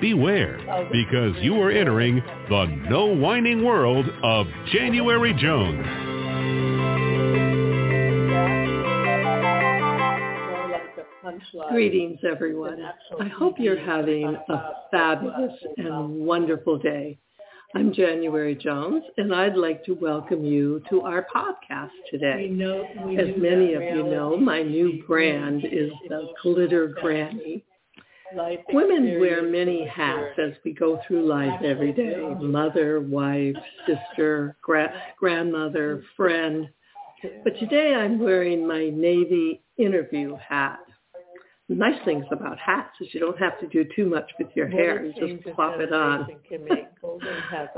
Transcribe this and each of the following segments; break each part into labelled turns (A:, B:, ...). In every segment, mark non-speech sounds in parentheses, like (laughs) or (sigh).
A: beware because you are entering the no whining world of January Jones.
B: Greetings, everyone. I hope you're having a fabulous and wonderful day. I'm January Jones, and I'd like to welcome you to our podcast today. As many of you know, my new brand is the Glitter Granny. Women wear many hats as we go through life every day. Mother, wife, sister, gra- grandmother, friend. But today I'm wearing my Navy interview hat. The nice things about hats is you don't have to do too much with your hair. You just plop it on.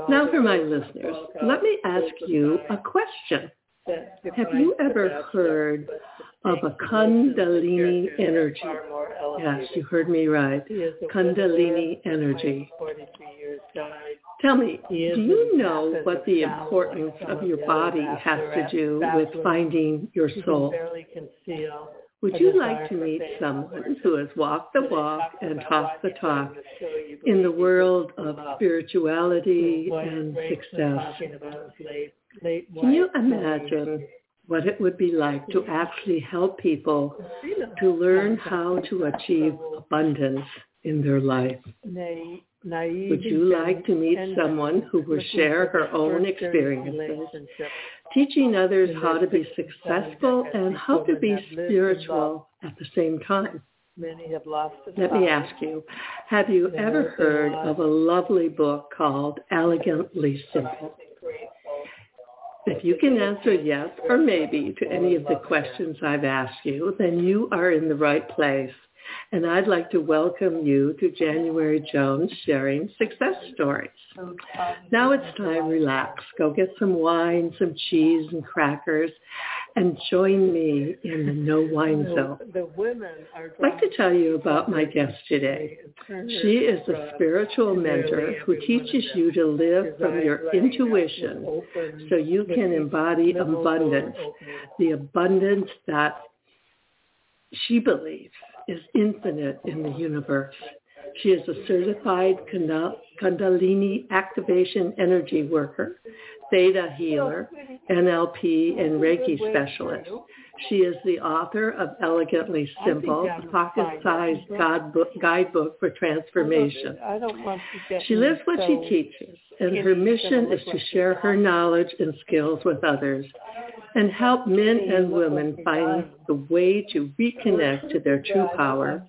B: now for my listeners, let me ask you a question. Have you ever heard of a Kundalini energy? Yes, you heard me right. Kundalini energy. Tell me, do you know what the importance of your body has to do with finding your soul? Would you like to meet someone who has walked the walk and talked the talk in the world of spirituality and success? Can you imagine what it would be like to actually help people to learn how to achieve abundance in their life? Would you like to meet someone who will share her own experiences, teaching others how to be successful and how to be spiritual at the same time? Let me ask you, have you ever heard of a lovely book called Elegantly Simple? If you can answer yes or maybe to any of the questions I've asked you, then you are in the right place. And I'd like to welcome you to January Jones sharing success stories. Now it's time, relax. Go get some wine, some cheese and crackers, and join me in the no wine zone. The women are I'd like to tell you about my guest today. She is a spiritual mentor who teaches you to live from your intuition so you can embody abundance, the abundance that she believes is infinite in the universe. She is a certified Kundalini activation energy worker, theta healer, NLP, and Reiki specialist. She is the author of Elegantly Simple, a pocket-sized guidebook for transformation. She lives what she teaches, and her mission is to share her knowledge and skills with others and help men and women find the way to reconnect to their true power,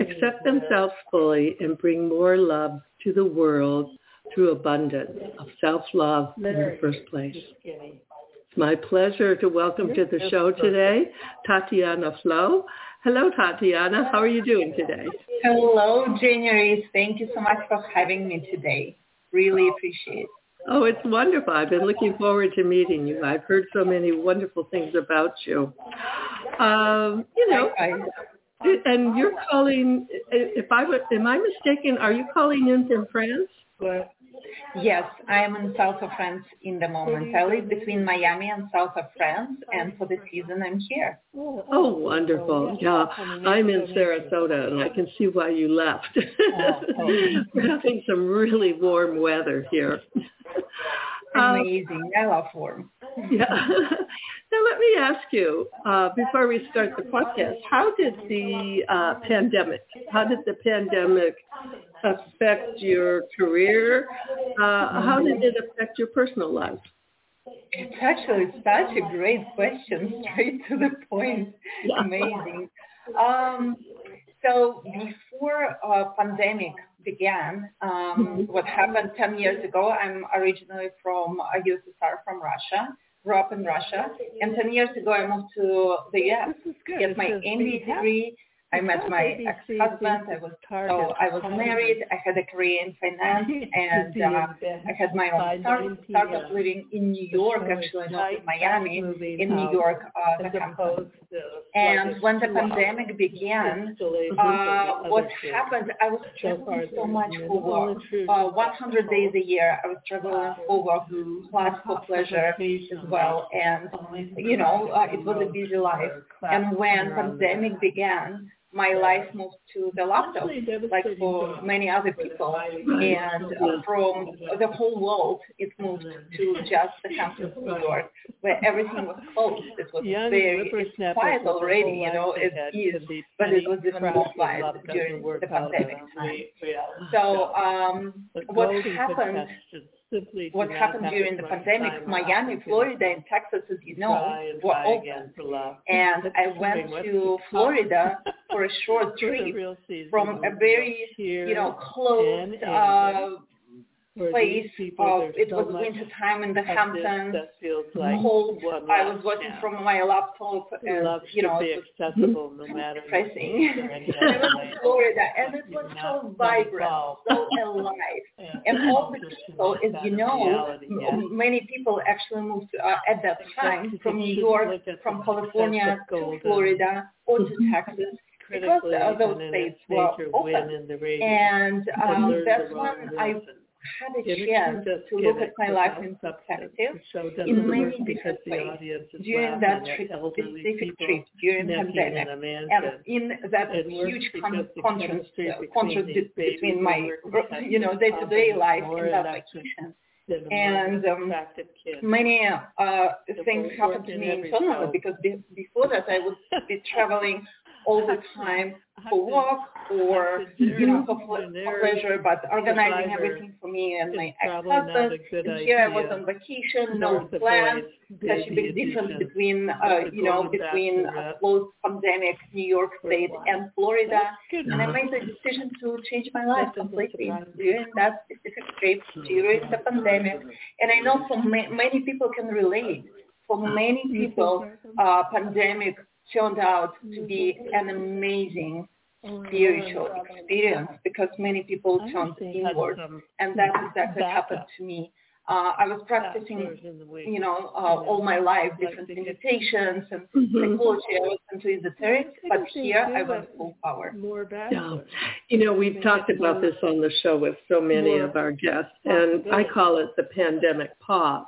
B: accept themselves fully, and bring more love to the world through abundance of self-love in the first place. It's my pleasure to welcome to the show today Tatiana Flow. Hello, Tatiana. How are you doing today?
C: Hello, January. Thank you so much for having me today. Really appreciate it.
B: Oh, it's wonderful. I've been looking forward to meeting you. I've heard so many wonderful things about you. Um, you know, And you're calling, if I would, am I mistaken, are you calling in from France?
C: Yes, I am in south of France in the moment. I live between Miami and south of France, and for the season I'm here.
B: Oh, wonderful. Yeah, I'm in Sarasota, and I can see why you left. We're having some really warm weather here. (laughs)
C: Amazing. I love warm.
B: Yeah. (laughs) now let me ask you, uh, before we start the podcast, how did the uh, pandemic, how did the pandemic affect your career? Uh, how did it affect your personal life?
C: It's actually such a great question, (laughs) straight to the point. Yeah. Amazing. Um, so before uh, pandemic began, um, mm-hmm. what happened 10 years ago, I'm originally from USSR, from Russia, grew up in Russia, and 10 years ago I moved to the US, get my MBA degree, I met my ex-husband. I was so I was married. I had a career in (laughs) finance, and (laughs) uh, I had my own start, startup living in New York, actually not in Miami, in New York, uh, the Hamptons. And when the pandemic began, uh, what happened? I was traveling so much for work. Uh, 100 days a year, I was traveling for work, plus for pleasure as well. And you know, uh, it was a busy life. And when pandemic began my life moved to the laptop, like for many other people. And uh, from the whole world, it moved to just the Hamptons of New York, where everything was closed. It was very quiet already, you know, it is, but it was even more quiet during the pandemic. Time. So um, what happened simply what happened during the pandemic, Miami, Florida, and Texas, as you know, were open. And (laughs) I went to Florida for a (laughs) short trip from a very, you know, closed uh, place of it was winter time in the Hamptons, like cold. I was working yeah. from my laptop, and you know, it was accessible no matter depressing. and I was in Florida, and it was so vibrant, so alive, (laughs) and all the people, as you know, many people actually moved uh, at that time from New York, from California to Florida or to (laughs) Texas because uh, those states were open. And um, that's when I had a chance to look at my life in perspective? in many different ways. during that trip, specific trip during pandemic. and in that huge con- contrast, uh, contrast between my you know day-to-day life and that vacation and um, many uh, things happened to me internally because be- before that I would be traveling all the time for work or you know for, for pleasure, but organizing everything for me and my ex-husband. And here I was on vacation, no plans. Such a big difference between uh, you know between a closed pandemic New York State and Florida, and I made the decision to change my life completely. during that specific trip during the pandemic. And I know for ma- many people can relate. For many people, uh, pandemic turned out to be an amazing spiritual experience because many people turned inward and that exactly happened to me. Uh, I was practicing, you know, uh, all my life, different meditations and mm-hmm. psychology. I was into esoteric, but here I went full power.
B: Yeah. You know, we've talked about this on the show with so many of our guests, and I call it the pandemic pause.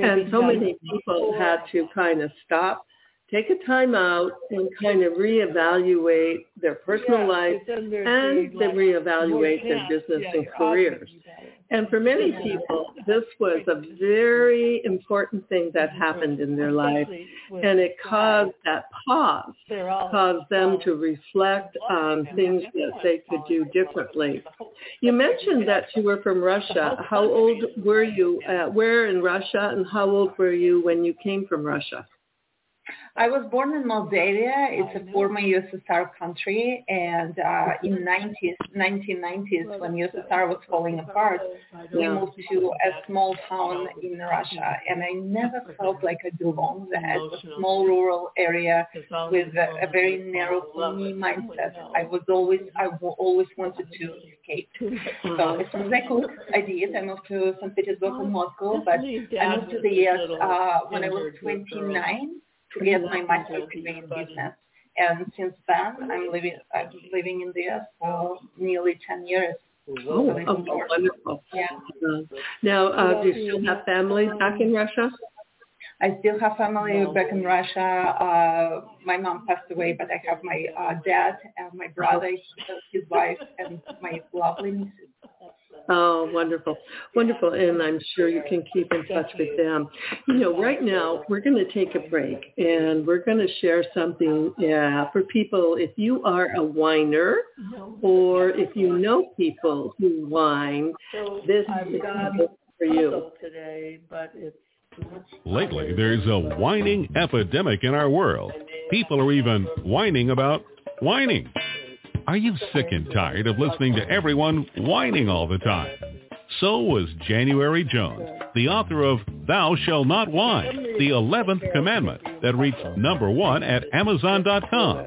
B: And so many people had to kind of stop take a time out and kind of reevaluate their personal yeah, life and then reevaluate their business yeah, and careers. And for many people, this was a very important thing that happened in their life, and it caused that pause, caused them to reflect on things that they could do differently. You mentioned that you were from Russia. How old were you? Uh, where in Russia, and how old were you when you came from Russia?
C: I was born in Moldavia. It's a former USSR country, and uh, in 90s, 1990s, when USSR was falling apart, we moved to a small town in Russia, and I never felt like I belonged there. It's a small rural area with a, a very narrow mindset. I was always, I always wanted to escape. (laughs) So as soon as I could, I did. I moved to St. Petersburg and Moscow, but I moved to the US uh, when I was 29 get my master's degree in business. And since then, I'm living I'm living in the US for nearly 10 years.
B: Oh, oh wonderful. Yeah. Uh, now, uh, do you still have family back in Russia?
C: I still have family back in Russia. Uh, my mom passed away, but I have my uh, dad and my brother, his wife, and my lovely nieces.
B: Oh, wonderful. Wonderful. And I'm sure you can keep in touch with them. You know, right now we're going to take a break and we're going to share something yeah, for people. If you are a whiner or if you know people who whine, this is for you.
D: Today, but it's
A: Lately, there's a whining epidemic in our world. People are even whining about whining. Are you sick and tired of listening to everyone whining all the time? So was January Jones, the author of Thou Shall Not Whine, the 11th commandment that reached number one at Amazon.com.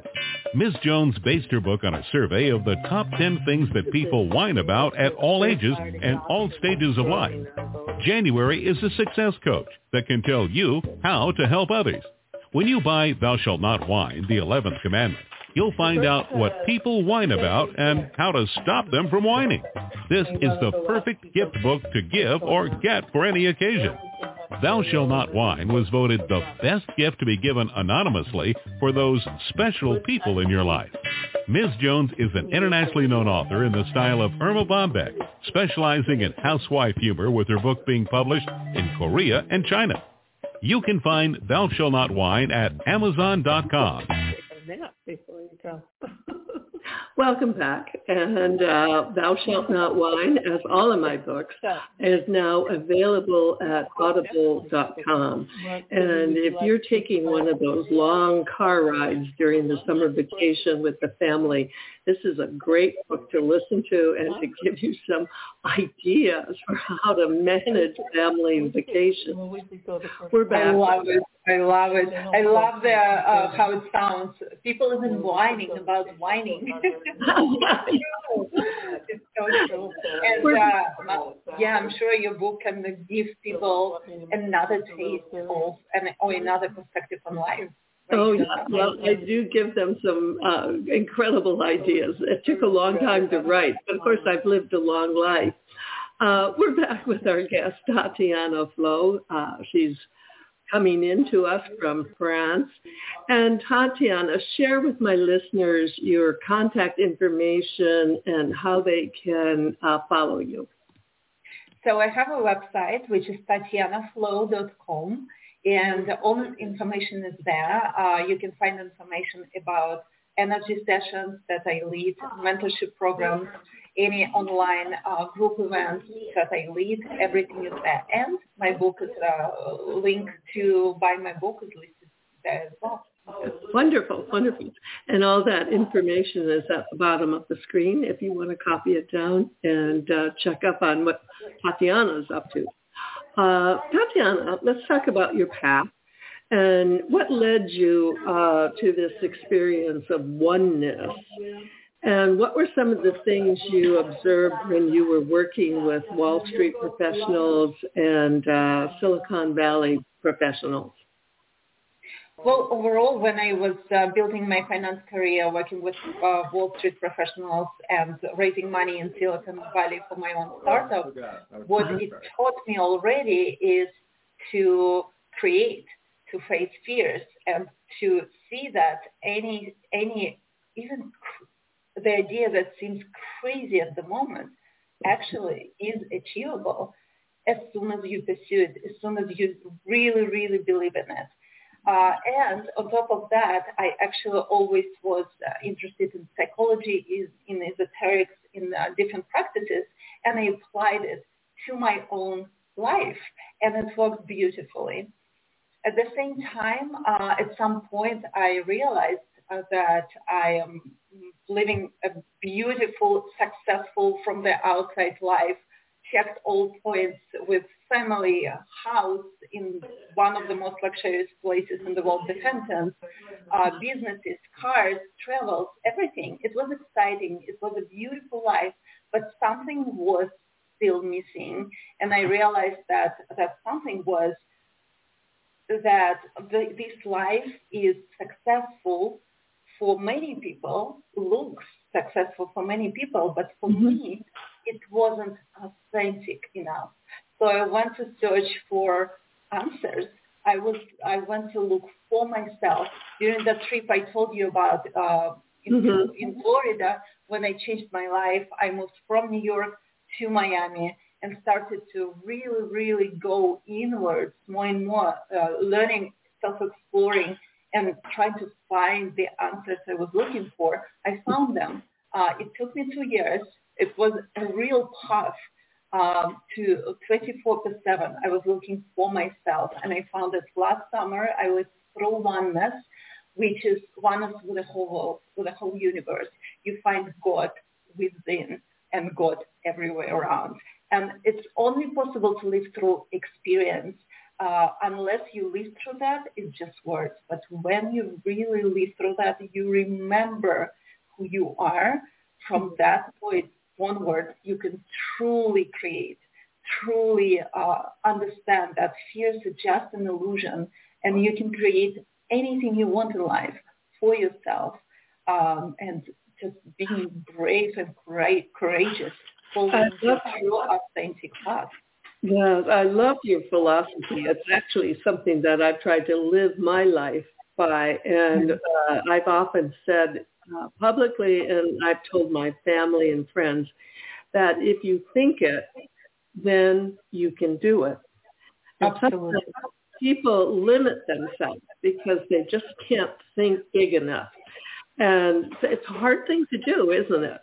A: Ms. Jones based her book on a survey of the top 10 things that people whine about at all ages and all stages of life. January is a success coach that can tell you how to help others. When you buy Thou Shalt Not Whine, the 11th commandment, you'll find out what people whine about and how to stop them from whining. This is the perfect gift book to give or get for any occasion. Thou Shall Not Whine was voted the best gift to be given anonymously for those special people in your life. Ms. Jones is an internationally known author in the style of Erma Bombeck, specializing in housewife humor with her book being published in Korea and China. You can find Thou Shall Not Whine at Amazon.com
D: go. (laughs)
B: Welcome back. And uh, Thou Shalt Not Whine, as all of my books, is now available at audible.com. And if you're taking one of those long car rides during the summer vacation with the family, this is a great book to listen to and to give you some ideas for how to manage family vacation. We're back.
C: I love it. I love it. I love the uh, how it sounds. People even whining about whining. (laughs) it's so true. And uh, yeah, I'm sure your book can give people another taste of and or another perspective on life.
B: Oh, yeah. well, I do give them some uh, incredible ideas. It took a long time to write, but of course I've lived a long life. Uh, we're back with our guest, Tatiana Flow. Uh, she's coming in to us from France. And Tatiana, share with my listeners your contact information and how they can uh, follow you.
C: So I have a website, which is tatianaflow.com, and all information is there. Uh, you can find information about energy sessions that I lead, mentorship programs, any online uh, group events that I lead, everything is there. And my book is uh, linked to buy my book is listed there as well.
B: Wonderful, wonderful. And all that information is at the bottom of the screen if you want to copy it down and uh, check up on what Tatiana is up to. Uh, Tatiana, let's talk about your path and what led you uh, to this experience of oneness and what were some of the things you observed when you were working with Wall Street professionals and uh, Silicon Valley professionals?
C: Well, overall, when I was uh, building my finance career, working with uh, Wall Street professionals and raising money in Silicon Valley for my own startup, what it taught me already is to create, to face fears, and to see that any any even the idea that seems crazy at the moment actually is achievable as soon as you pursue it, as soon as you really, really believe in it. Uh, and on top of that, I actually always was uh, interested in psychology, is in esoterics, in uh, different practices, and I applied it to my own life, and it worked beautifully. At the same time, uh, at some point, I realized that I am living a beautiful, successful from the outside life, checked all points with family, house in one of the most luxurious places in the world, the Hamptons, uh, businesses, cars, travels, everything. It was exciting. It was a beautiful life, but something was still missing. And I realized that that something was that the, this life is successful for many people looks successful for many people, but for mm-hmm. me, it wasn't authentic enough. So I went to search for answers. I was I went to look for myself during the trip I told you about uh, in, mm-hmm. in Florida when I changed my life. I moved from New York to Miami and started to really, really go inwards more and more, uh, learning, self-exploring, and trying to find the answers I was looking for. I found them. Uh, it took me two years. It was a real path um, to 24 7. I was looking for myself, and I found it last summer I was through oneness, which is oneness with the whole the whole universe. You find God within and God everywhere around. And it's only possible to live through experience. Uh, unless you live through that, it's just words. But when you really live through that, you remember who you are. From that point onward, you can truly create, truly uh, understand that fear is just an illusion, and you can create anything you want in life for yourself. Um, and just being brave and great, courageous, following your true authentic path.
B: Yeah, I love your philosophy. It's actually something that I've tried to live my life by, and mm-hmm. uh, I've often said uh, publicly, and I've told my family and friends that if you think it, then you can do it.
C: Absolutely.
B: People limit themselves because they just can't think big enough. And it's a hard thing to do, isn't it?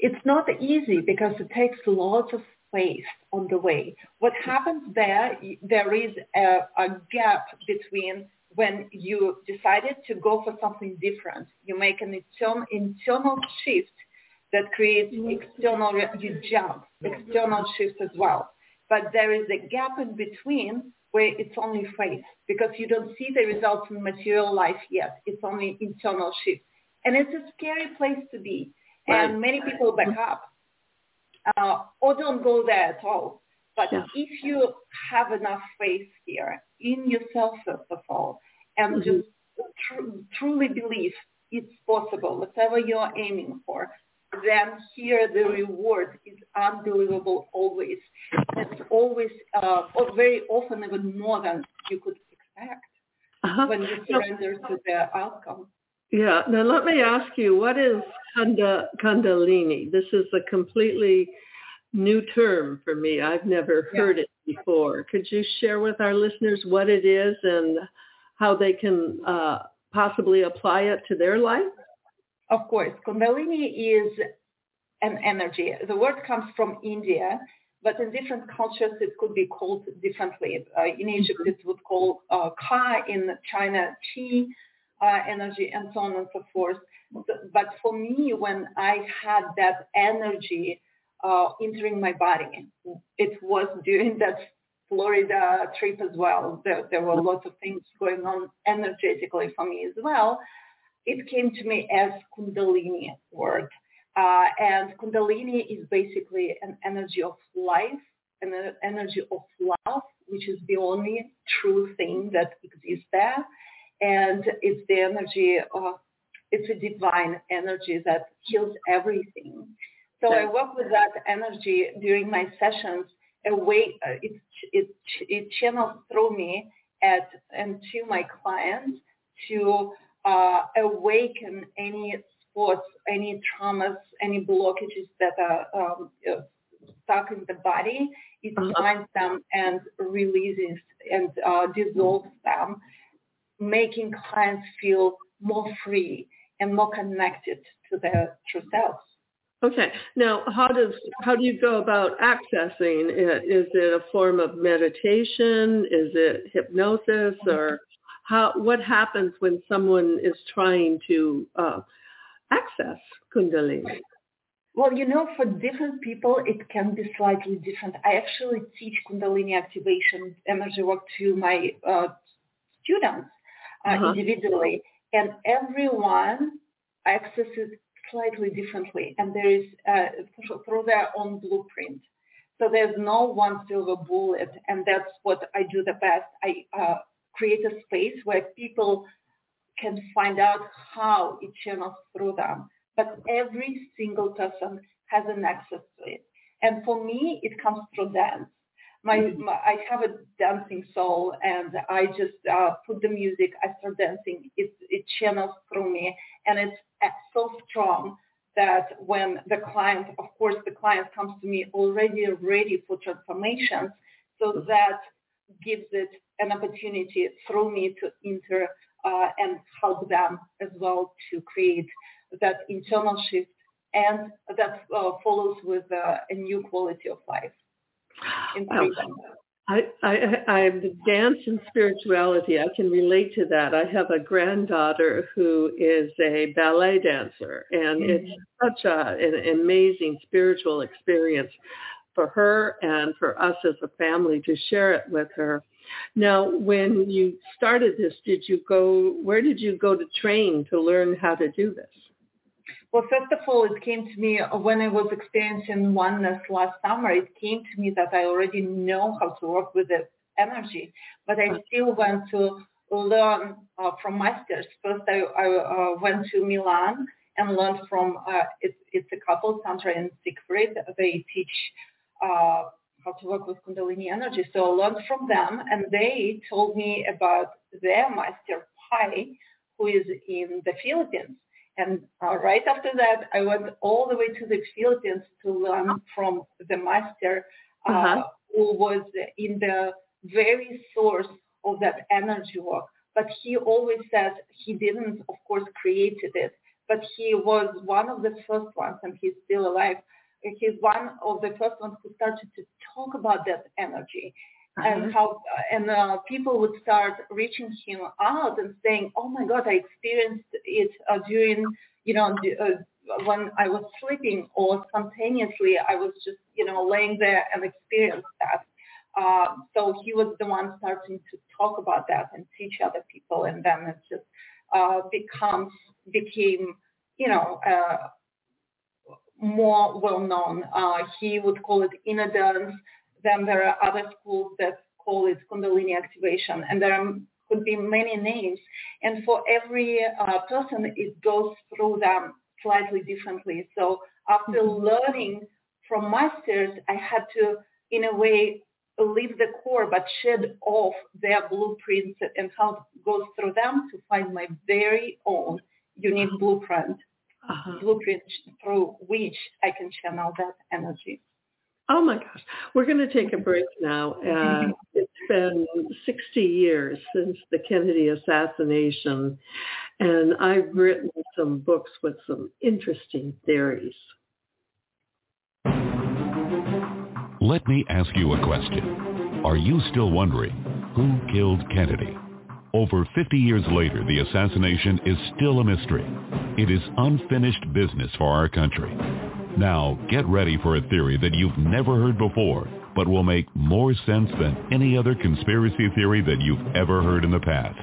C: It's not easy because it takes lots of faith on the way. What happens there, there is a, a gap between when you decided to go for something different. You make an internal, internal shift that creates external, you jump, external shift as well. But there is a gap in between where it's only faith because you don't see the results in material life yet. It's only internal shift. And it's a scary place to be. Right. And many people back up uh, or don't go there at all. But yeah. if you have enough faith here in yourself, first of all, and mm-hmm. just tr- truly believe it's possible, whatever you're aiming for, then here the reward is unbelievable always. It's always, uh, or very often even more than you could expect uh-huh. when you surrender to the outcome.
B: Yeah. Now let me ask you, what is Kunda, Kundalini? This is a completely new term for me. I've never heard yeah. it before. Could you share with our listeners what it is and how they can uh, possibly apply it to their life?
C: Of course, Kundalini is an energy. The word comes from India, but in different cultures it could be called differently. Uh, in Egypt mm-hmm. it would call uh, Ka, in China Qi energy, and so on and so forth. But for me, when I had that energy uh, entering my body, it was during that Florida trip as well. There, there were lots of things going on energetically for me as well it came to me as Kundalini word. Uh, and Kundalini is basically an energy of life, an energy of love, which is the only true thing that exists there. And it's the energy of, it's a divine energy that heals everything. So I work with that energy during my sessions. A way uh, it, it, it channels through me at, and to my clients to uh, awaken any spots, any traumas, any blockages that are um, uh, stuck in the body. It uh-huh. finds them and releases and uh, dissolves them, making clients feel more free and more connected to their true selves.
B: Okay. Now, how does how do you go about accessing it? Is it a form of meditation? Is it hypnosis, or how what happens when someone is trying to uh, access Kundalini?
C: Well, you know, for different people, it can be slightly different. I actually teach Kundalini activation energy work to my uh, students uh, uh-huh. individually, and everyone accesses slightly differently, and there is uh, through their own blueprint. So there's no one silver bullet, and that's what I do the best. I uh, create a space where people can find out how it channels through them. But every single person has an access to it. And for me, it comes through dance. My, my, I have a dancing soul and I just uh, put the music, I start dancing, it, it channels through me and it's so strong that when the client, of course, the client comes to me already ready for transformations, so that gives it an opportunity through me to enter uh, and help them as well to create that internal shift and that uh, follows with uh, a new quality of life.
B: I, I, I, the dance and spirituality, I can relate to that. I have a granddaughter who is a ballet dancer, and mm-hmm. it's such a, an amazing spiritual experience for her and for us as a family to share it with her. Now, when you started this, did you go, where did you go to train to learn how to do this?
C: Well, first of all, it came to me when I was experiencing oneness last summer. It came to me that I already know how to work with the energy, but I still went to learn uh, from masters. First, I, I uh, went to Milan and learned from uh, it's, it's a couple, Sandra and Siegfried. They teach uh, how to work with Kundalini energy. So I learned from them, and they told me about their master Pi, who is in the Philippines and uh, right after that, I went all the way to the Philippines to learn from the master uh, uh-huh. who was in the very source of that energy work. But he always said he didn't, of course, created it, but he was one of the first ones, and he's still alive. He's one of the first ones who started to talk about that energy and uh-huh. how and uh, people would start reaching him out and saying, "Oh my God, I experienced it uh, during you know uh, when I was sleeping, or spontaneously I was just you know laying there and experienced that." Uh, so he was the one starting to talk about that and teach other people, and then it just uh, becomes became you know uh, more well known. Uh, he would call it inner dance then there are other schools that call it Kundalini activation, and there are, could be many names. And for every uh, person, it goes through them slightly differently. So after mm-hmm. learning from masters, I had to, in a way, leave the core but shed off their blueprints and how it goes through them to find my very own unique blueprint, uh-huh. blueprint through which I can channel that energy.
B: Oh my gosh. We're going to take a break now. Uh, it's been 60 years since the Kennedy assassination, and I've written some books with some interesting theories.
A: Let me ask you a question. Are you still wondering who killed Kennedy? Over 50 years later, the assassination is still a mystery. It is unfinished business for our country. Now, get ready for a theory that you've never heard before, but will make more sense than any other conspiracy theory that you've ever heard in the past.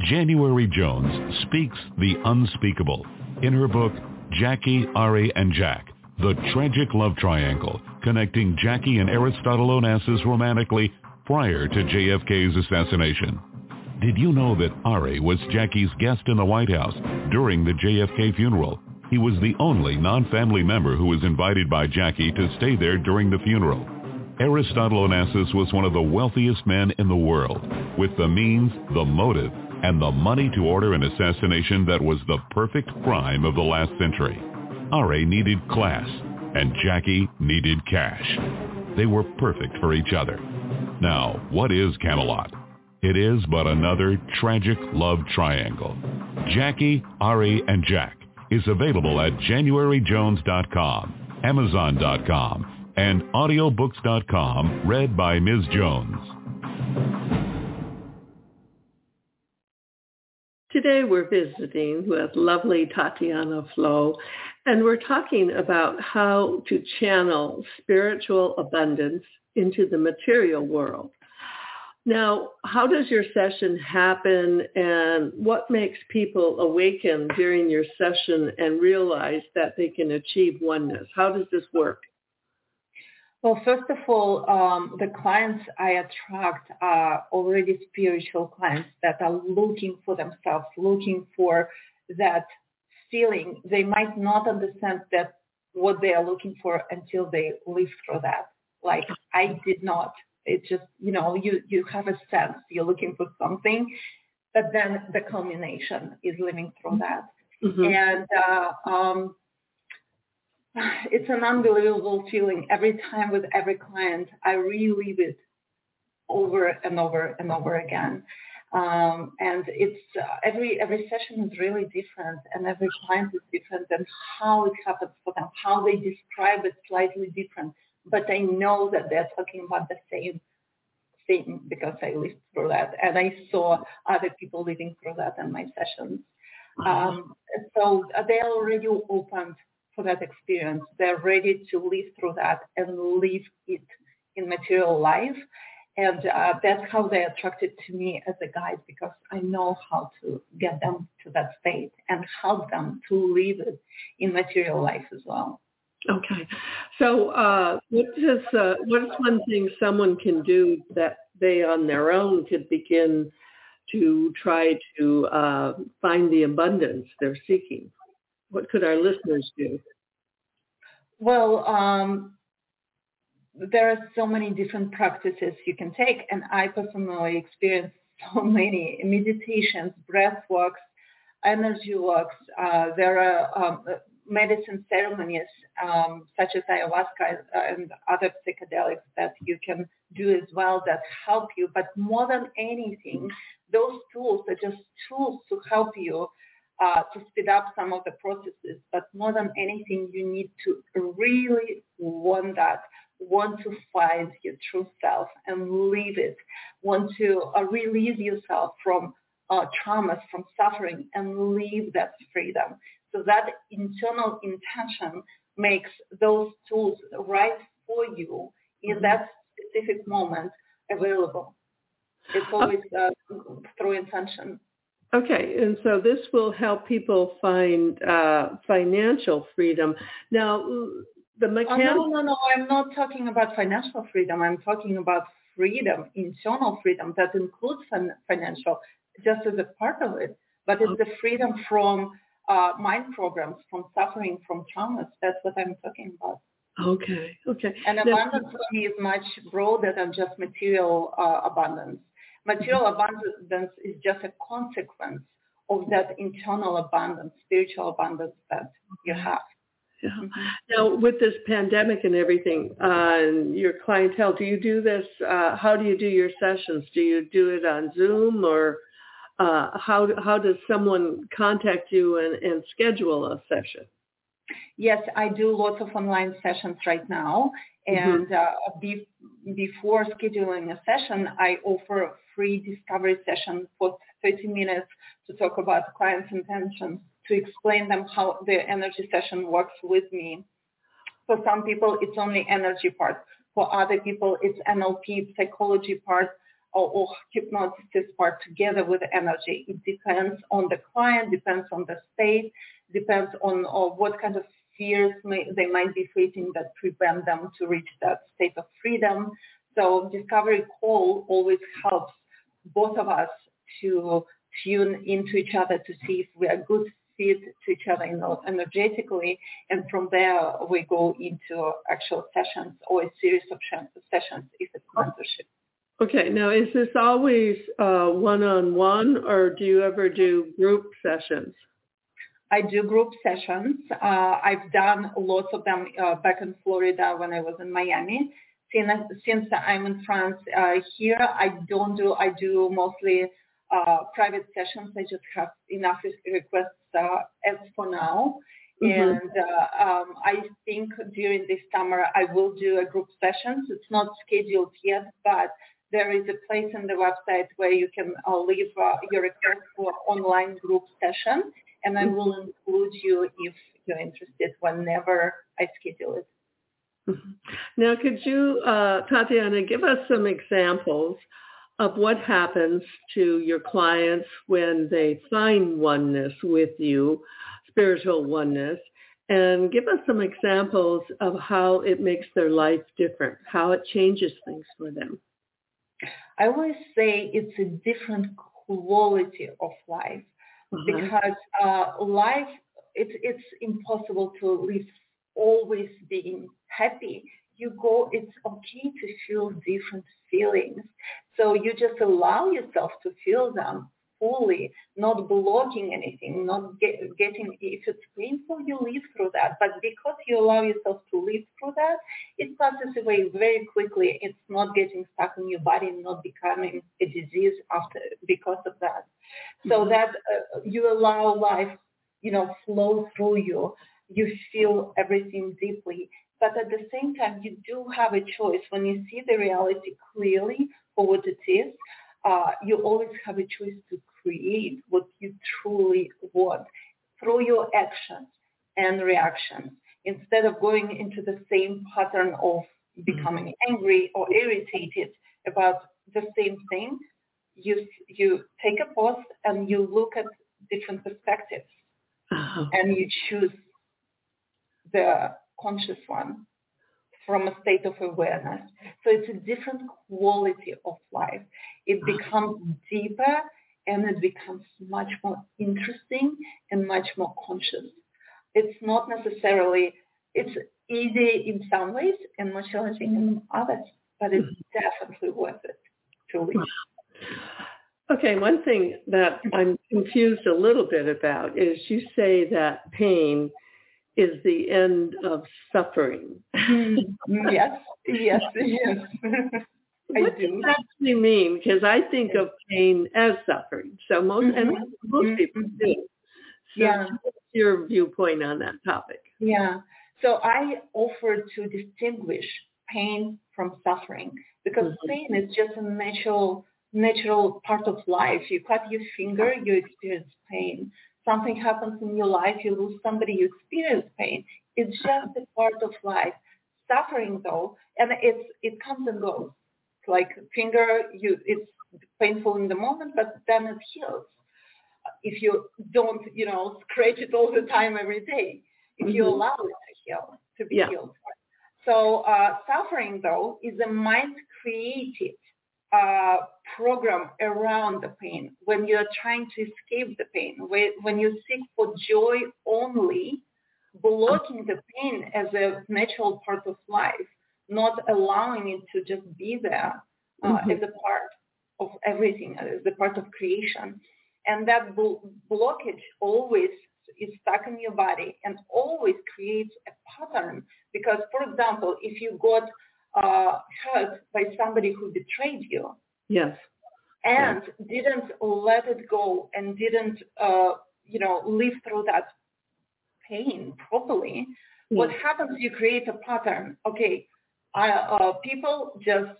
A: January Jones speaks the unspeakable in her book, Jackie, Ari, and Jack, The Tragic Love Triangle, connecting Jackie and Aristotle Onassis romantically prior to JFK's assassination. Did you know that Ari was Jackie's guest in the White House during the JFK funeral? He was the only non-family member who was invited by Jackie to stay there during the funeral. Aristotle Onassis was one of the wealthiest men in the world, with the means, the motive, and the money to order an assassination that was the perfect crime of the last century. Ari needed class, and Jackie needed cash. They were perfect for each other. Now, what is Camelot? It is but another tragic love triangle. Jackie, Ari, and Jack is available at januaryjones.com, amazon.com, and audiobooks.com, read by Ms. Jones.
B: Today we're visiting with lovely Tatiana Flow, and we're talking about how to channel spiritual abundance into the material world. Now, how does your session happen and what makes people awaken during your session and realize that they can achieve oneness? How does this work?
C: Well, first of all, um, the clients I attract are already spiritual clients that are looking for themselves, looking for that feeling. They might not understand that what they are looking for until they live through that. Like I did not. It just, you know, you, you have a sense you're looking for something, but then the culmination is living through that. Mm-hmm. And uh, um, it's an unbelievable feeling every time with every client. I relive it over and over and over again. Um, and it's uh, every every session is really different, and every client is different, and how it happens for them, how they describe it slightly different. But I know that they're talking about the same thing because I lived through that, and I saw other people living through that in my sessions. Um, so they're already open for that experience. They're ready to live through that and live it in material life. And uh, that's how they attracted to me as a guide because I know how to get them to that state and help them to live it in material life as well.
B: Okay. So uh, what is uh, what is one thing someone can do that they on their own could begin to try to uh, find the abundance they're seeking? What could our listeners do?
C: Well, um, there are so many different practices you can take, and I personally experienced so (laughs) many meditations, breath walks, energy walks. Uh, there are um, medicine ceremonies um, such as ayahuasca and other psychedelics that you can do as well that help you. But more than anything, those tools are just tools to help you uh, to speed up some of the processes. But more than anything, you need to really want that, want to find your true self and live it, want to uh, release yourself from uh, traumas, from suffering, and live that freedom. So that internal intention makes those tools right for you in mm-hmm. that specific moment available. It's always uh, through intention.
B: Okay, and so this will help people find uh, financial freedom. Now, the mechanic.
C: Oh, no, no, no. I'm not talking about financial freedom. I'm talking about freedom, internal freedom that includes financial, just as a part of it. But it's the freedom from uh, mind programs, from suffering, from traumas. That's what I'm talking about.
B: Okay, okay.
C: And abundance for me is much broader than just material uh, abundance. Material abundance is just a consequence of that internal abundance, spiritual abundance that you have.
B: Yeah. Mm-hmm. Now, with this pandemic and everything, uh, your clientele, do you do this? Uh, how do you do your sessions? Do you do it on Zoom, or uh, how how does someone contact you and, and schedule a session?
C: Yes, I do lots of online sessions right now, mm-hmm. and mm-hmm. be, before scheduling a session, I offer a free discovery session for 30 minutes to talk about client's intentions, to explain them how the energy session works with me. For some people, it's only energy part. For other people, it's NLP, psychology part, or, or hypnosis part together with energy. It depends on the client, depends on the state, depends on, on what kind of fears may, they might be facing that prevent them to reach that state of freedom. So discovery call always helps both of us to tune into each other to see if we are good fit to each other energetically. And from there, we go into actual sessions or a series of sessions if it's oh. mentorship.
B: Okay. Now, is this always uh, one-on-one or do you ever do group sessions?
C: I do group sessions. Uh, I've done lots of them uh, back in Florida when I was in Miami since, since I'm in France uh, here, I don't do, I do mostly uh, private sessions. I just have enough requests uh, as for now. Mm-hmm. And uh, um, I think during this summer I will do a group sessions. It's not scheduled yet, but there is a place in the website where you can uh, leave uh, your request for online group session, and I mm-hmm. will include you if you're interested whenever I schedule it.
B: Mm-hmm. Now, could you, uh, Tatiana, give us some examples of what happens to your clients when they find oneness with you, spiritual oneness, and give us some examples of how it makes their life different, how it changes things for them.
C: I always say it's a different quality of life uh-huh. because uh, life it's it's impossible to live always being happy. You go, it's okay to feel different feelings. So you just allow yourself to feel them fully, not blocking anything, not get, getting, if it's painful, you live through that. But because you allow yourself to live through that, it passes away very quickly. It's not getting stuck in your body, not becoming a disease after because of that. So mm-hmm. that uh, you allow life, you know, flow through you. You feel everything deeply. But at the same time, you do have a choice when you see the reality clearly for what it is uh, you always have a choice to create what you truly want through your actions and reactions instead of going into the same pattern of becoming mm-hmm. angry or irritated about the same thing you you take a pause and you look at different perspectives uh-huh. and you choose the conscious one from a state of awareness. So it's a different quality of life. It becomes deeper and it becomes much more interesting and much more conscious. It's not necessarily, it's easy in some ways and more challenging in others, but it's definitely worth it to live.
B: Okay, one thing that I'm confused a little bit about is you say that pain is the end of suffering.
C: Mm-hmm. yes, yes, yes. (laughs)
B: what does that actually mean? Because I think of pain as suffering. So most mm-hmm. and most mm-hmm. people do. So yeah. what's your viewpoint on that topic?
C: Yeah. So I offer to distinguish pain from suffering because mm-hmm. pain is just a natural natural part of life. You cut your finger, you experience pain something happens in your life, you lose somebody, you experience pain. It's just a part of life. Suffering though, and it's it comes and goes. Like finger, you it's painful in the moment, but then it heals. If you don't, you know, scratch it all the time every day, if mm-hmm. you allow it to heal, to be yeah. healed. So uh, suffering though is a mind created uh, program around the pain, when you're trying to escape the pain, when you seek for joy only, blocking the pain as a natural part of life, not allowing it to just be there uh, mm-hmm. as a part of everything, as a part of creation. And that blockage always is stuck in your body and always creates a pattern. Because, for example, if you got uh, hurt by somebody who betrayed you.
B: Yes.
C: And yeah. didn't let it go and didn't, uh, you know, live through that pain properly. Yes. What happens? You create a pattern. Okay, uh, people just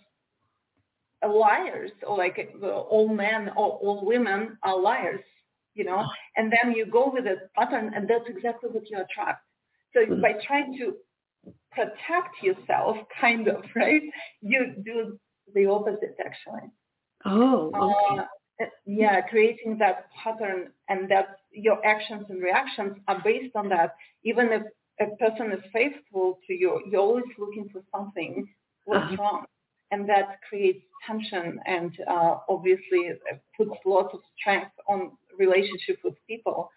C: liars, or like all men or all women are liars, you know. And then you go with a pattern, and that's exactly what you attract. So mm-hmm. by trying to protect yourself, kind of, (laughs) right? You do the opposite, actually.
B: Oh, okay.
C: Uh, yeah, creating that pattern and that your actions and reactions are based on that. Even if a person is faithful to you, you're always looking for something what's uh-huh. wrong. And that creates tension and uh, obviously puts lots of strength on relationship with people.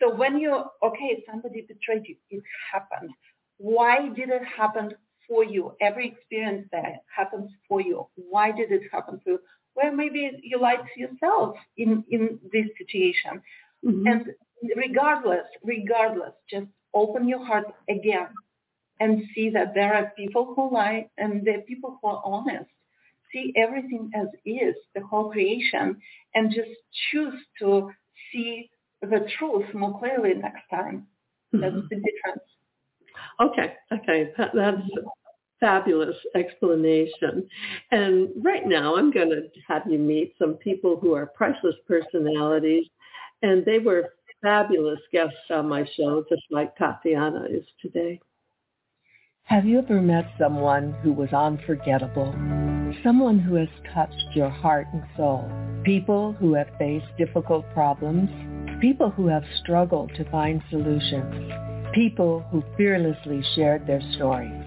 C: So when you're, okay, somebody betrayed you, it happened why did it happen for you? Every experience that happens for you. Why did it happen to you? Well, maybe you lied to yourself in, in this situation. Mm-hmm. And regardless, regardless, just open your heart again and see that there are people who lie and there are people who are honest. See everything as is, the whole creation, and just choose to see the truth more clearly next time. That's mm-hmm. the difference.
B: Okay, okay, that's fabulous explanation. And right now I'm going to have you meet some people who are priceless personalities, and they were fabulous guests on my show, just like Tatiana is today.
E: Have you ever met someone who was unforgettable? Someone who has touched your heart and soul? People who have faced difficult problems? People who have struggled to find solutions? People who fearlessly shared their stories.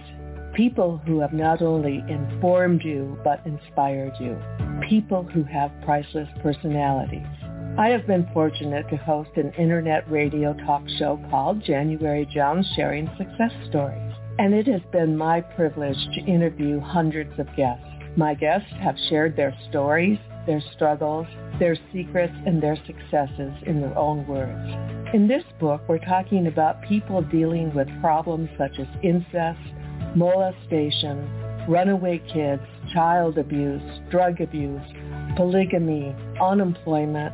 E: People who have not only informed you but inspired you. People who have priceless personalities. I have been fortunate to host an internet radio talk show called January Jones Sharing Success Stories. And it has been my privilege to interview hundreds of guests. My guests have shared their stories, their struggles, their secrets, and their successes in their own words. In this book, we're talking about people dealing with problems such as incest, molestation, runaway kids, child abuse, drug abuse, polygamy, unemployment,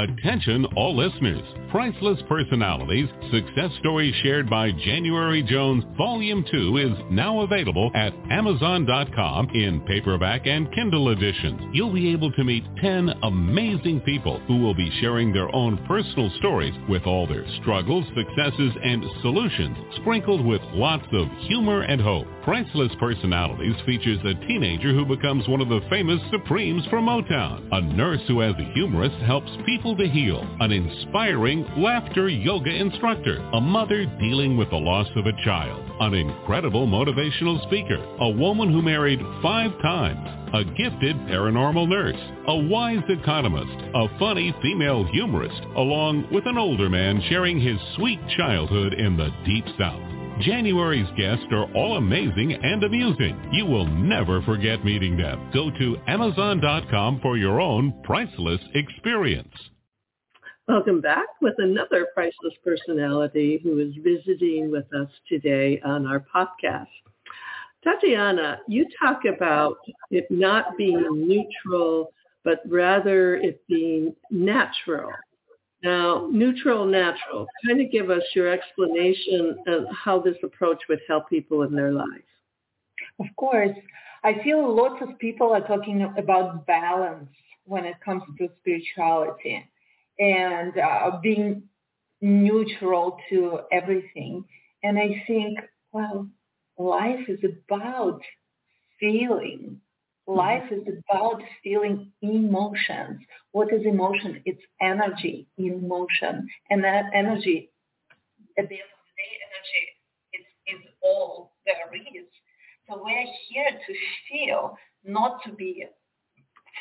A: Attention all listeners. Priceless Personalities, Success Stories Shared by January Jones, Volume 2 is now available at Amazon.com in paperback and Kindle editions. You'll be able to meet 10 amazing people who will be sharing their own personal stories with all their struggles, successes, and solutions, sprinkled with lots of humor and hope. Priceless Personalities features a teenager who becomes one of the famous Supremes for Motown, a nurse who as a humorist helps people to heal, an inspiring laughter yoga instructor, a mother dealing with the loss of a child, an incredible motivational speaker, a woman who married five times, a gifted paranormal nurse, a wise economist, a funny female humorist, along with an older man sharing his sweet childhood in the Deep South. January's guests are all amazing and amusing. You will never forget meeting them. Go to Amazon.com for your own priceless experience.
B: Welcome back with another priceless personality who is visiting with us today on our podcast. Tatiana, you talk about it not being neutral, but rather it being natural. Now, neutral, natural. Kind of give us your explanation of how this approach would help people in their lives.
C: Of course. I feel lots of people are talking about balance when it comes to spirituality and uh, being neutral to everything. And I think, well, life is about feeling Life is about feeling emotions. What is emotion? It's energy in motion. And that energy, at the end of the day, energy is, is all there is. So we're here to feel, not to be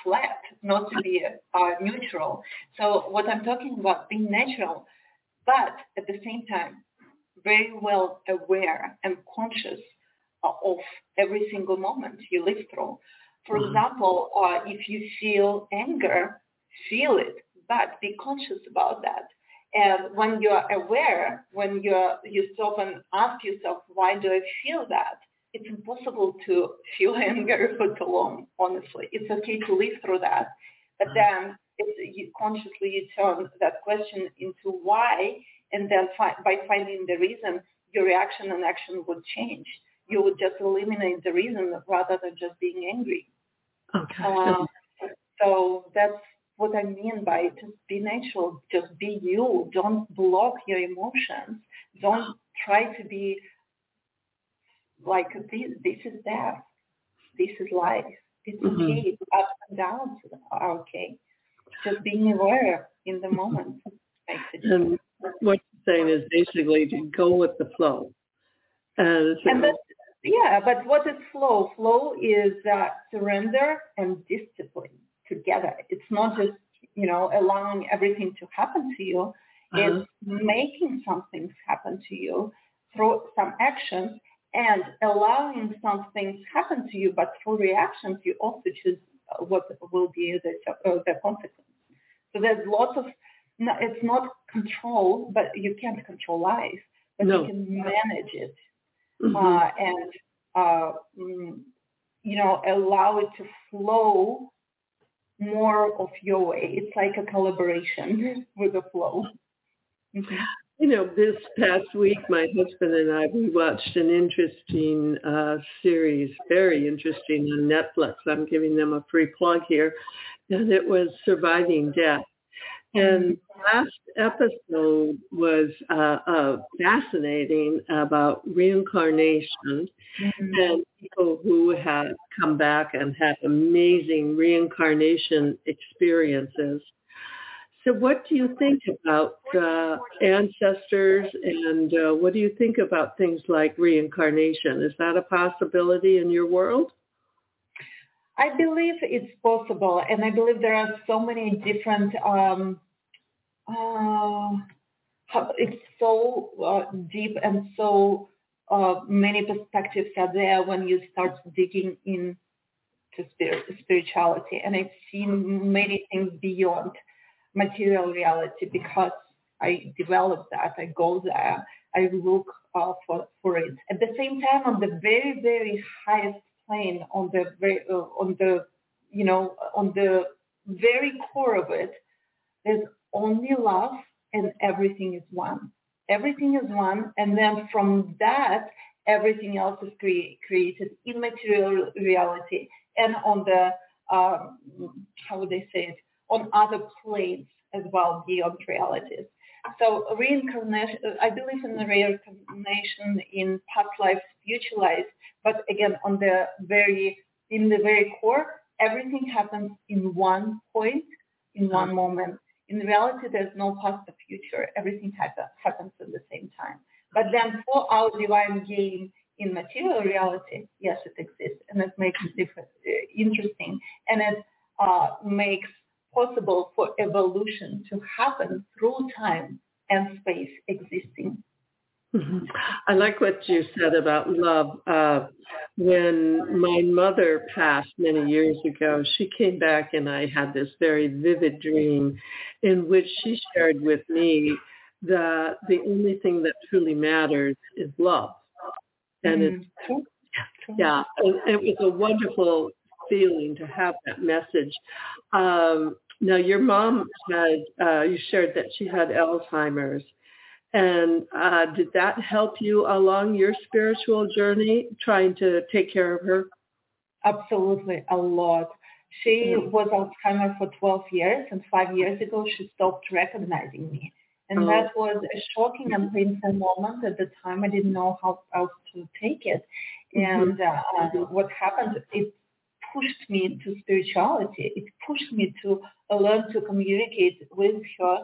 C: flat, not to be uh, neutral. So what I'm talking about, being natural, but at the same time, very well aware and conscious of every single moment you live through. For mm-hmm. example, uh, if you feel anger, feel it, but be conscious about that. And when you're aware, when you're, you stop and ask yourself, why do I feel that? It's impossible to feel (laughs) anger for too long, honestly. It's okay to live through that. But mm-hmm. then it's, you consciously you turn that question into why, and then fi- by finding the reason, your reaction and action would change. You would just eliminate the reason rather than just being angry.
B: Okay.
C: Um, so that's what I mean by just be natural, just be you. Don't block your emotions. Don't try to be like this. This is death. This is life. It's mm-hmm. okay. Ups and downs are okay. Just being aware in the moment.
B: And what you're saying is basically to go with the flow.
C: And, and that's yeah, but what is flow? Flow is uh, surrender and discipline together. It's not just, you know, allowing everything to happen to you. Uh-huh. It's making some things happen to you through some actions and allowing some things happen to you, but through reactions, you also choose what will be the, uh, the consequence. So there's lots of, no, it's not control, but you can't control life, but no. you can manage it mm-hmm. uh, and uh, mm, you know allow it to flow more of your way. It's like a collaboration (laughs) with the flow.
B: Mm-hmm. you know, this past week, my husband and I, we watched an interesting uh, series, very interesting on Netflix. I'm giving them a free plug here. And it was Surviving Death. And last episode was uh, uh, fascinating about reincarnation mm-hmm. and people who have come back and had amazing reincarnation experiences. So what do you think about uh, ancestors and uh, what do you think about things like reincarnation? Is that a possibility in your world?
C: I believe it's possible, and I believe there are so many different. Um, uh, it's so uh, deep and so uh, many perspectives are there when you start digging into spirit, spirituality, and I've seen many things beyond material reality because I develop that. I go there. I look uh, for for it. At the same time, on the very very highest plane, on the very uh, on the you know on the very core of it, there's only love, and everything is one. Everything is one, and then from that, everything else is cre- created in material reality and on the um, how would they say it on other planes as well beyond realities. So reincarnation, I believe in the reincarnation in past lives, future lives, but again, on the very, in the very core, everything happens in one point, in one moment. In reality, there's no past or future. Everything happens at the same time. But then for our divine game in material reality, yes, it exists, and it makes it different, uh, interesting, and it uh, makes possible for evolution to happen through time and space existing.
B: Mm-hmm. I like what you said about love. Uh, when my mother passed many years ago, she came back and I had this very vivid dream in which she shared with me that the only thing that truly matters is love. And mm-hmm. it's, yeah, it, it was a wonderful feeling to have that message. Um, now, your mom had, uh, you shared that she had Alzheimer's. And uh, did that help you along your spiritual journey, trying to take care of her?
C: Absolutely, a lot. She was Alzheimer's for 12 years, and five years ago she stopped recognizing me. And oh. that was a shocking and painful moment. At the time, I didn't know how else to take it. Mm-hmm. And uh, what happened, it pushed me to spirituality. It pushed me to learn to communicate with her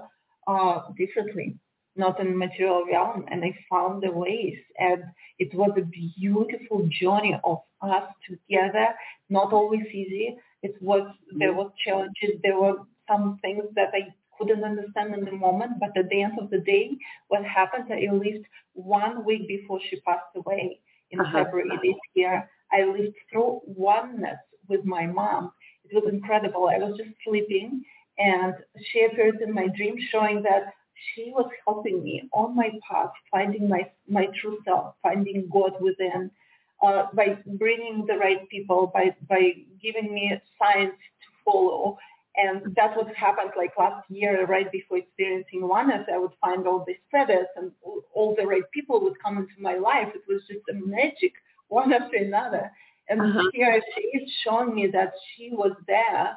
C: uh, differently, not in material realm. And I found the ways. And it was a beautiful journey of us together, not always easy. It was, there was challenges. There were some things that I couldn't understand in the moment, but at the end of the day, what happened, I lived one week before she passed away in uh-huh. February this year. I lived through oneness with my mom. It was incredible. I was just sleeping and she appeared in my dream showing that she was helping me on my path, finding my, my true self, finding God within, uh, by bringing the right people, by, by giving me signs to follow. And that's what happened like last year, right before experiencing oneness, I would find all these credits and all the right people would come into my life. It was just a magic one after another. And uh-huh. here she is showing me that she was there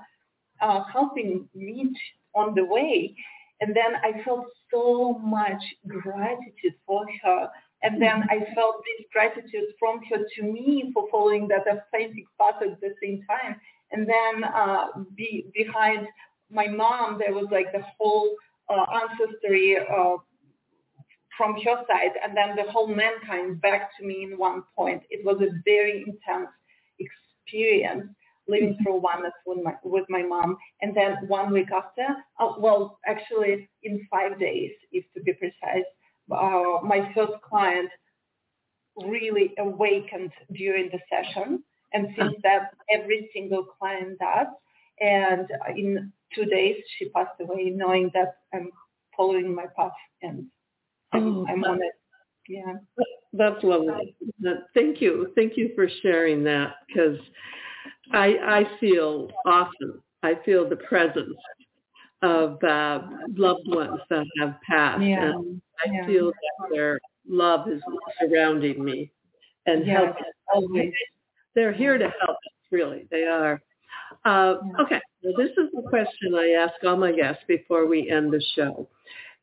C: uh, helping me on the way. And then I felt so much gratitude for her. And then I felt this gratitude from her to me for following that authentic path at the same time. And then uh, be, behind my mom, there was like the whole uh, ancestry uh, from her side, and then the whole mankind back to me in one point. It was a very intense experience living mm-hmm. through oneness with my, with my mom. And then one week after, uh, well, actually in five days, if to be precise, uh, my first client really awakened during the session. And since uh-huh. that, every single client does. And in two days, she passed away knowing that I'm following my path and I'm, oh, I'm on it. Yeah.
B: That's lovely. Thank you. Thank you for sharing that because I, I feel often, I feel the presence of uh, loved ones that have passed.
C: Yeah.
B: And I
C: Yeah.
B: feel that their love is surrounding me and
C: Yes,
B: helping.
C: always.
B: They're here to help us, really. They are. Uh, okay, this is the question I ask all my guests before we end the show.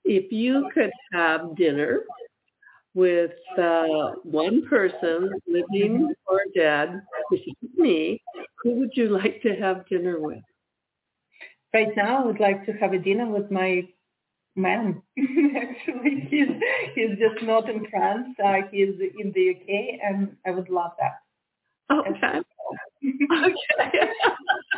B: If you could have dinner with uh, one person, living or dead, which is me, who would you like to have dinner with?
C: Right now, I would like to have a dinner with my man. (laughs) Actually, he's he's just not in France. Uh, he's in the UK, and I would love that.
B: Okay. Okay.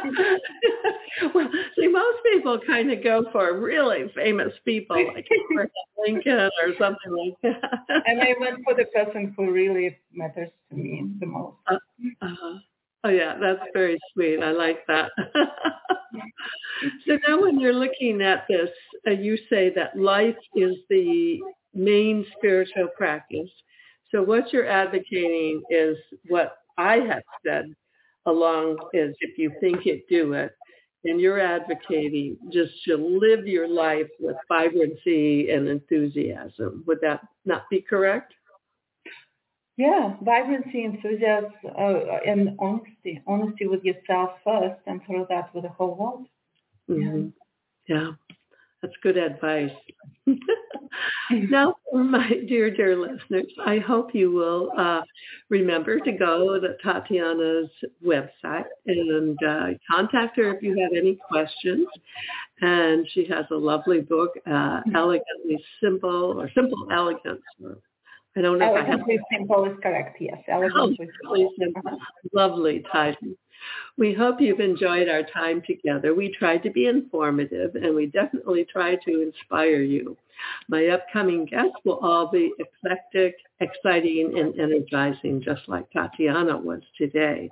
B: (laughs) well, see, most people kind of go for really famous people like Abraham Lincoln or something like that.
C: and I went for the person who really matters to me the most.
B: Uh, uh, oh yeah, that's very sweet. I like that. (laughs) so now when you're looking at this, uh, you say that life is the main spiritual practice. So what you're advocating is what I have said along is if you think it, do it. And you're advocating just to live your life with vibrancy and enthusiasm. Would that not be correct?
C: Yeah, vibrancy, enthusiasm, uh, and honesty. Honesty with yourself first, and through that with the whole world.
B: Mm-hmm. Yeah, that's good advice. (laughs) now, for my dear, dear listeners, I hope you will uh, remember to go to Tatiana's website and uh, contact her if you have any questions. And she has a lovely book, uh, Elegantly Simple, or Simple Elegance. I don't know
C: Elegantly
B: if I have...
C: simple is correct, yes. Elegantly
B: oh, simple. Lovely title. We hope you've enjoyed our time together. We tried to be informative and we definitely try to inspire you. My upcoming guests will all be eclectic, exciting, and energizing, just like Tatiana was today.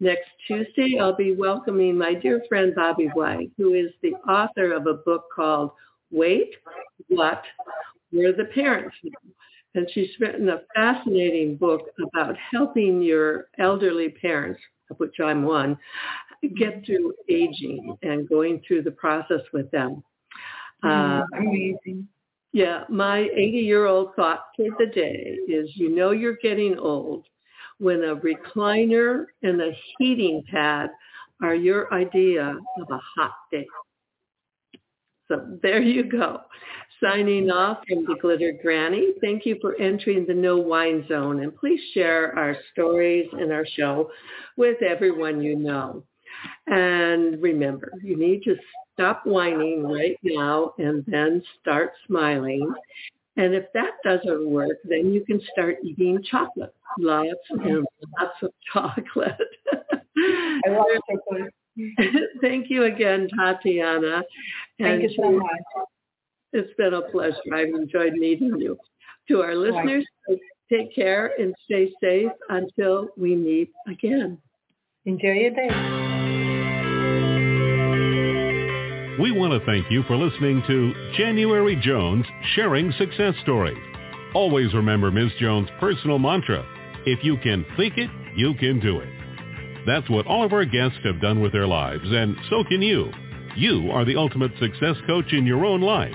B: Next Tuesday, I'll be welcoming my dear friend Bobby White, who is the author of a book called Wait, What, Were the Parents and she's written a fascinating book about helping your elderly parents, of which I'm one, get through aging and going through the process with them.
C: Uh, Amazing.
B: Yeah, my 80-year-old thought for the day is you know you're getting old when a recliner and a heating pad are your idea of a hot day. So there you go. Signing off from the Glitter Granny. Thank you for entering the No Whine Zone. And please share our stories and our show with everyone you know. And remember, you need to stop whining right now and then start smiling. And if that doesn't work, then you can start eating chocolate. Lots and lots of chocolate.
C: I love chocolate. (laughs)
B: Thank you again, Tatiana.
C: Thank
B: and
C: you so much.
B: It's been a pleasure. I've enjoyed meeting you. To our listeners, take care and stay safe until we meet again.
C: Enjoy your day.
A: We want to thank you for listening to January Jones Sharing Success Stories. Always remember Ms. Jones' personal mantra, if you can think it, you can do it. That's what all of our guests have done with their lives, and so can you. You are the ultimate success coach in your own life.